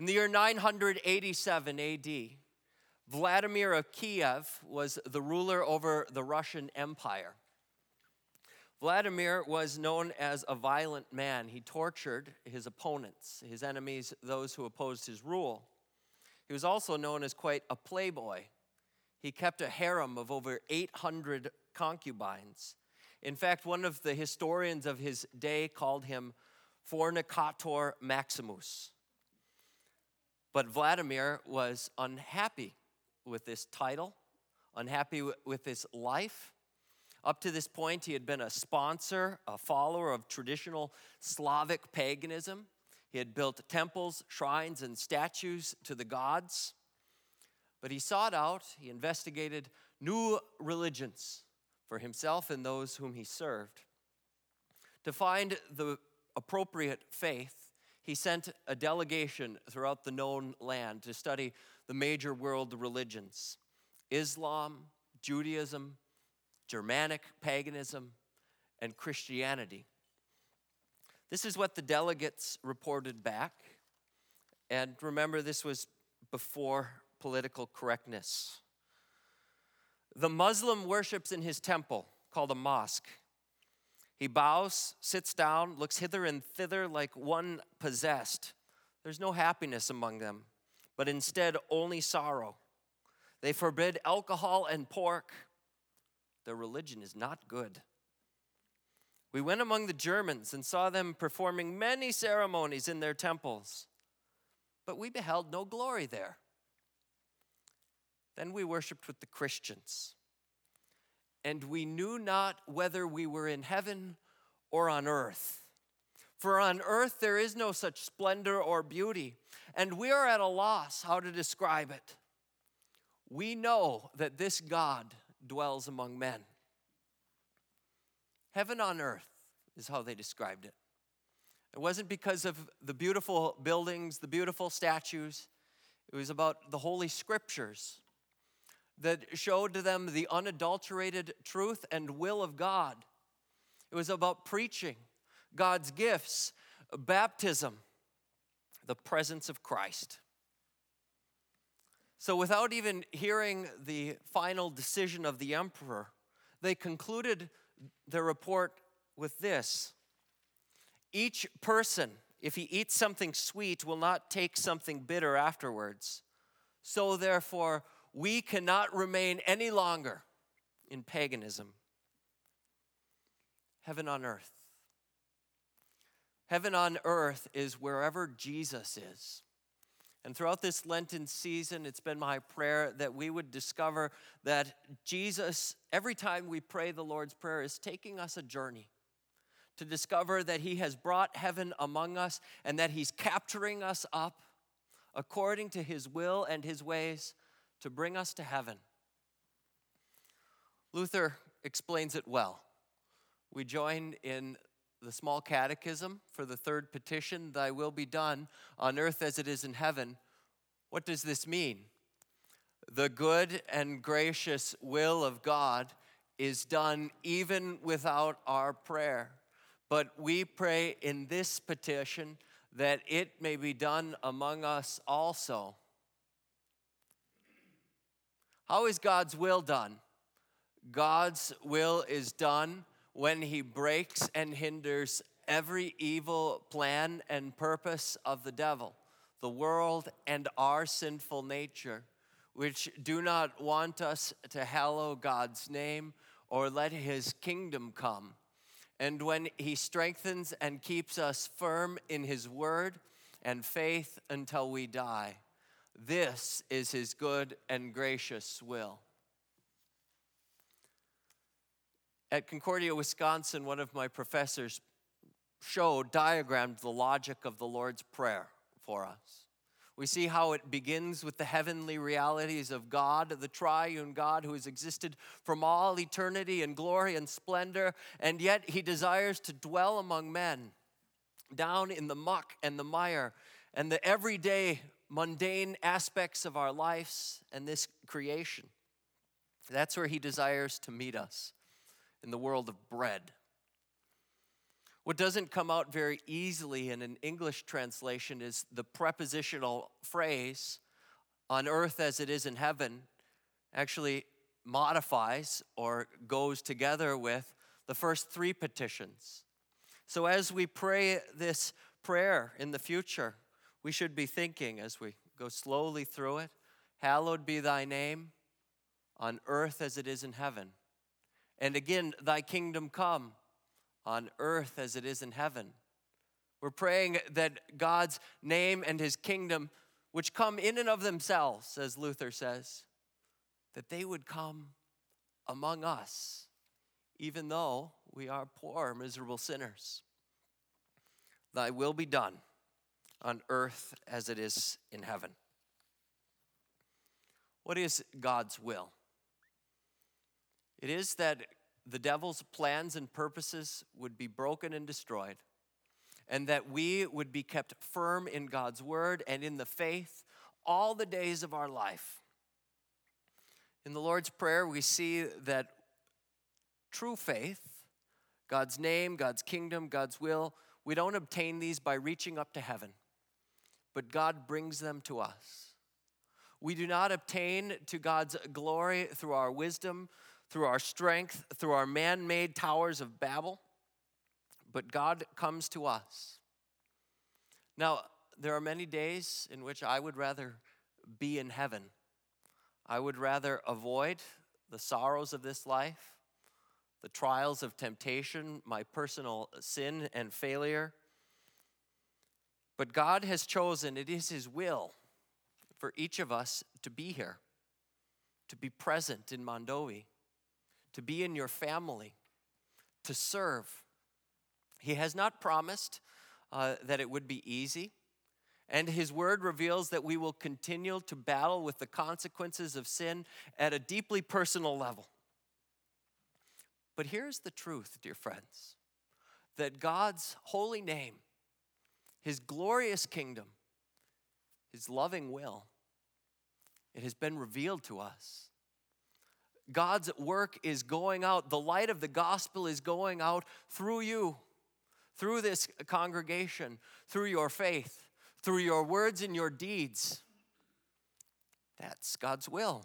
In the year 987 AD, Vladimir of Kiev was the ruler over the Russian Empire. Vladimir was known as a violent man. He tortured his opponents, his enemies, those who opposed his rule. He was also known as quite a playboy. He kept a harem of over 800 concubines. In fact, one of the historians of his day called him Fornicator Maximus. But Vladimir was unhappy with this title, unhappy with his life. Up to this point, he had been a sponsor, a follower of traditional Slavic paganism. He had built temples, shrines, and statues to the gods. But he sought out, he investigated new religions for himself and those whom he served. To find the appropriate faith, he sent a delegation throughout the known land to study the major world religions Islam, Judaism, Germanic paganism, and Christianity. This is what the delegates reported back. And remember, this was before political correctness. The Muslim worships in his temple, called a mosque. He bows, sits down, looks hither and thither like one possessed. There's no happiness among them, but instead only sorrow. They forbid alcohol and pork. Their religion is not good. We went among the Germans and saw them performing many ceremonies in their temples, but we beheld no glory there. Then we worshiped with the Christians and we knew not whether we were in heaven or on earth. For on earth there is no such splendor or beauty, and we are at a loss how to describe it. We know that this God dwells among men. Heaven on earth is how they described it. It wasn't because of the beautiful buildings, the beautiful statues, it was about the Holy Scriptures that showed them the unadulterated truth and will of God. It was about preaching God's gifts, baptism, the presence of Christ. So, without even hearing the final decision of the emperor, they concluded their report with this Each person, if he eats something sweet, will not take something bitter afterwards. So, therefore, we cannot remain any longer in paganism. Heaven on earth. Heaven on earth is wherever Jesus is. And throughout this Lenten season, it's been my prayer that we would discover that Jesus, every time we pray the Lord's Prayer, is taking us a journey to discover that He has brought heaven among us and that He's capturing us up according to His will and His ways to bring us to heaven. Luther explains it well. We join in the small catechism for the third petition, Thy will be done on earth as it is in heaven. What does this mean? The good and gracious will of God is done even without our prayer. But we pray in this petition that it may be done among us also. How is God's will done? God's will is done when He breaks and hinders every evil plan and purpose of the devil, the world, and our sinful nature, which do not want us to hallow God's name or let His kingdom come. And when He strengthens and keeps us firm in His word and faith until we die. This is his good and gracious will. At Concordia, Wisconsin, one of my professors showed, diagrammed the logic of the Lord's Prayer for us. We see how it begins with the heavenly realities of God, the triune God who has existed from all eternity in glory and splendor, and yet he desires to dwell among men, down in the muck and the mire and the everyday mundane aspects of our lives and this creation. That's where He desires to meet us in the world of bread. What doesn't come out very easily in an English translation is the prepositional phrase, on earth as it is in heaven, actually modifies or goes together with the first three petitions. So as we pray this prayer in the future, we should be thinking as we go slowly through it Hallowed be thy name on earth as it is in heaven. And again, thy kingdom come on earth as it is in heaven. We're praying that God's name and his kingdom, which come in and of themselves, as Luther says, that they would come among us, even though we are poor, miserable sinners. Thy will be done on earth as it is in heaven. What is God's will? It is that the devil's plans and purposes would be broken and destroyed, and that we would be kept firm in God's word and in the faith all the days of our life. In the Lord's Prayer, we see that true faith, God's name, God's kingdom, God's will, we don't obtain these by reaching up to heaven, but God brings them to us. We do not obtain to God's glory through our wisdom, through our strength, through our man made towers of Babel, but God comes to us. Now, there are many days in which I would rather be in heaven. I would rather avoid the sorrows of this life, the trials of temptation, my personal sin and failure. But God has chosen, it is His will for each of us to be here, to be present in Mondovi, to be in your family, to serve. He has not promised uh, that it would be easy. And his word reveals that we will continue to battle with the consequences of sin at a deeply personal level. But here's the truth, dear friends that God's holy name, his glorious kingdom, his loving will, it has been revealed to us. God's work is going out. The light of the gospel is going out through you, through this congregation, through your faith, through your words and your deeds. That's God's will.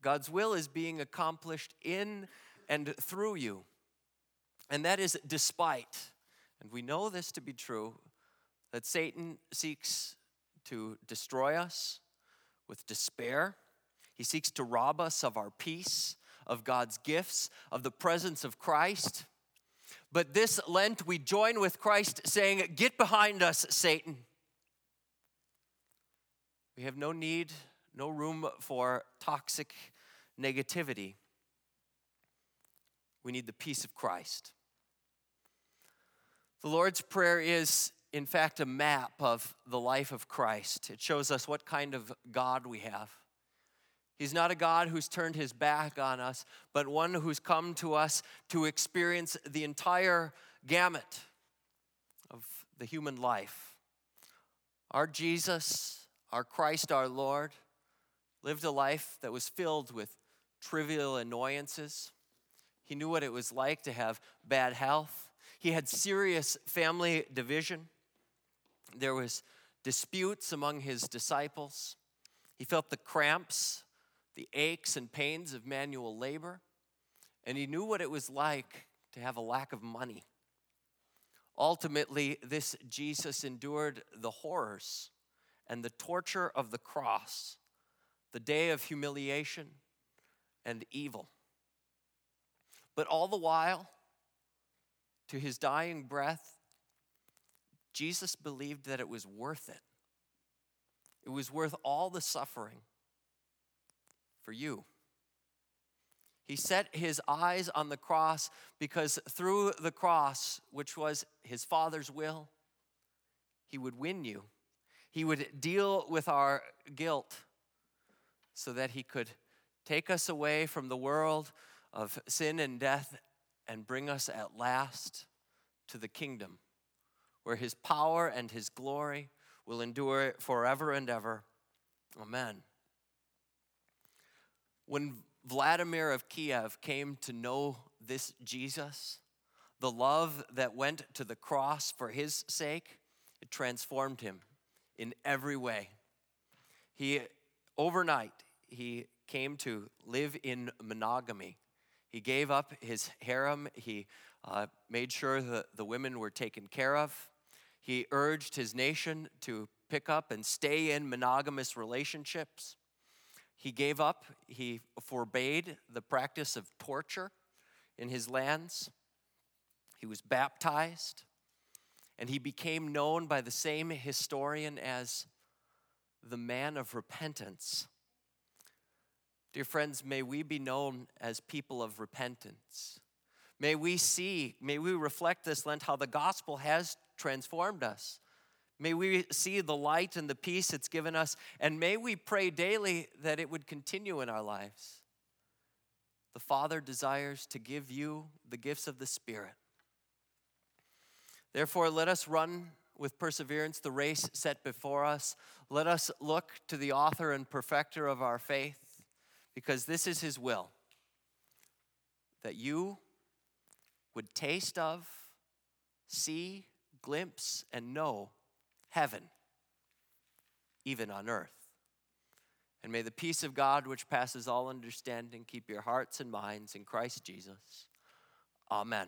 God's will is being accomplished in and through you. And that is despite, and we know this to be true, that Satan seeks to destroy us with despair he seeks to rob us of our peace, of God's gifts, of the presence of Christ. But this Lent, we join with Christ saying, Get behind us, Satan. We have no need, no room for toxic negativity. We need the peace of Christ. The Lord's Prayer is, in fact, a map of the life of Christ. It shows us what kind of God we have. He's not a God who's turned his back on us, but one who's come to us to experience the entire gamut of the human life. Our Jesus, our Christ, our Lord, lived a life that was filled with trivial annoyances. He knew what it was like to have bad health. He had serious family division. There was disputes among his disciples. He felt the cramps the aches and pains of manual labor, and he knew what it was like to have a lack of money. Ultimately, this Jesus endured the horrors and the torture of the cross, the day of humiliation and evil. But all the while, to his dying breath, Jesus believed that it was worth it. It was worth all the suffering for you. He set his eyes on the cross because through the cross, which was his Father's will, he would win you. He would deal with our guilt so that he could take us away from the world of sin and death and bring us at last to the kingdom where his power and his glory will endure forever and ever. Amen. When Vladimir of Kiev came to know this Jesus, the love that went to the cross for his sake, it transformed him in every way. He, overnight, he came to live in monogamy. He gave up his harem. He uh, made sure that the women were taken care of. He urged his nation to pick up and stay in monogamous relationships. He gave up, he forbade the practice of torture in his lands. He was baptized, and he became known by the same historian as the man of repentance. Dear friends, may we be known as people of repentance. May we see, may we reflect this Lent how the gospel has transformed us. May we see the light and the peace it's given us, and may we pray daily that it would continue in our lives. The Father desires to give you the gifts of the Spirit. Therefore, let us run with perseverance the race set before us. Let us look to the author and perfecter of our faith, because this is his will that you would taste of, see, glimpse, and know heaven, even on earth. And may the peace of God, which passes all understanding, keep your hearts and minds in Christ Jesus. Amen.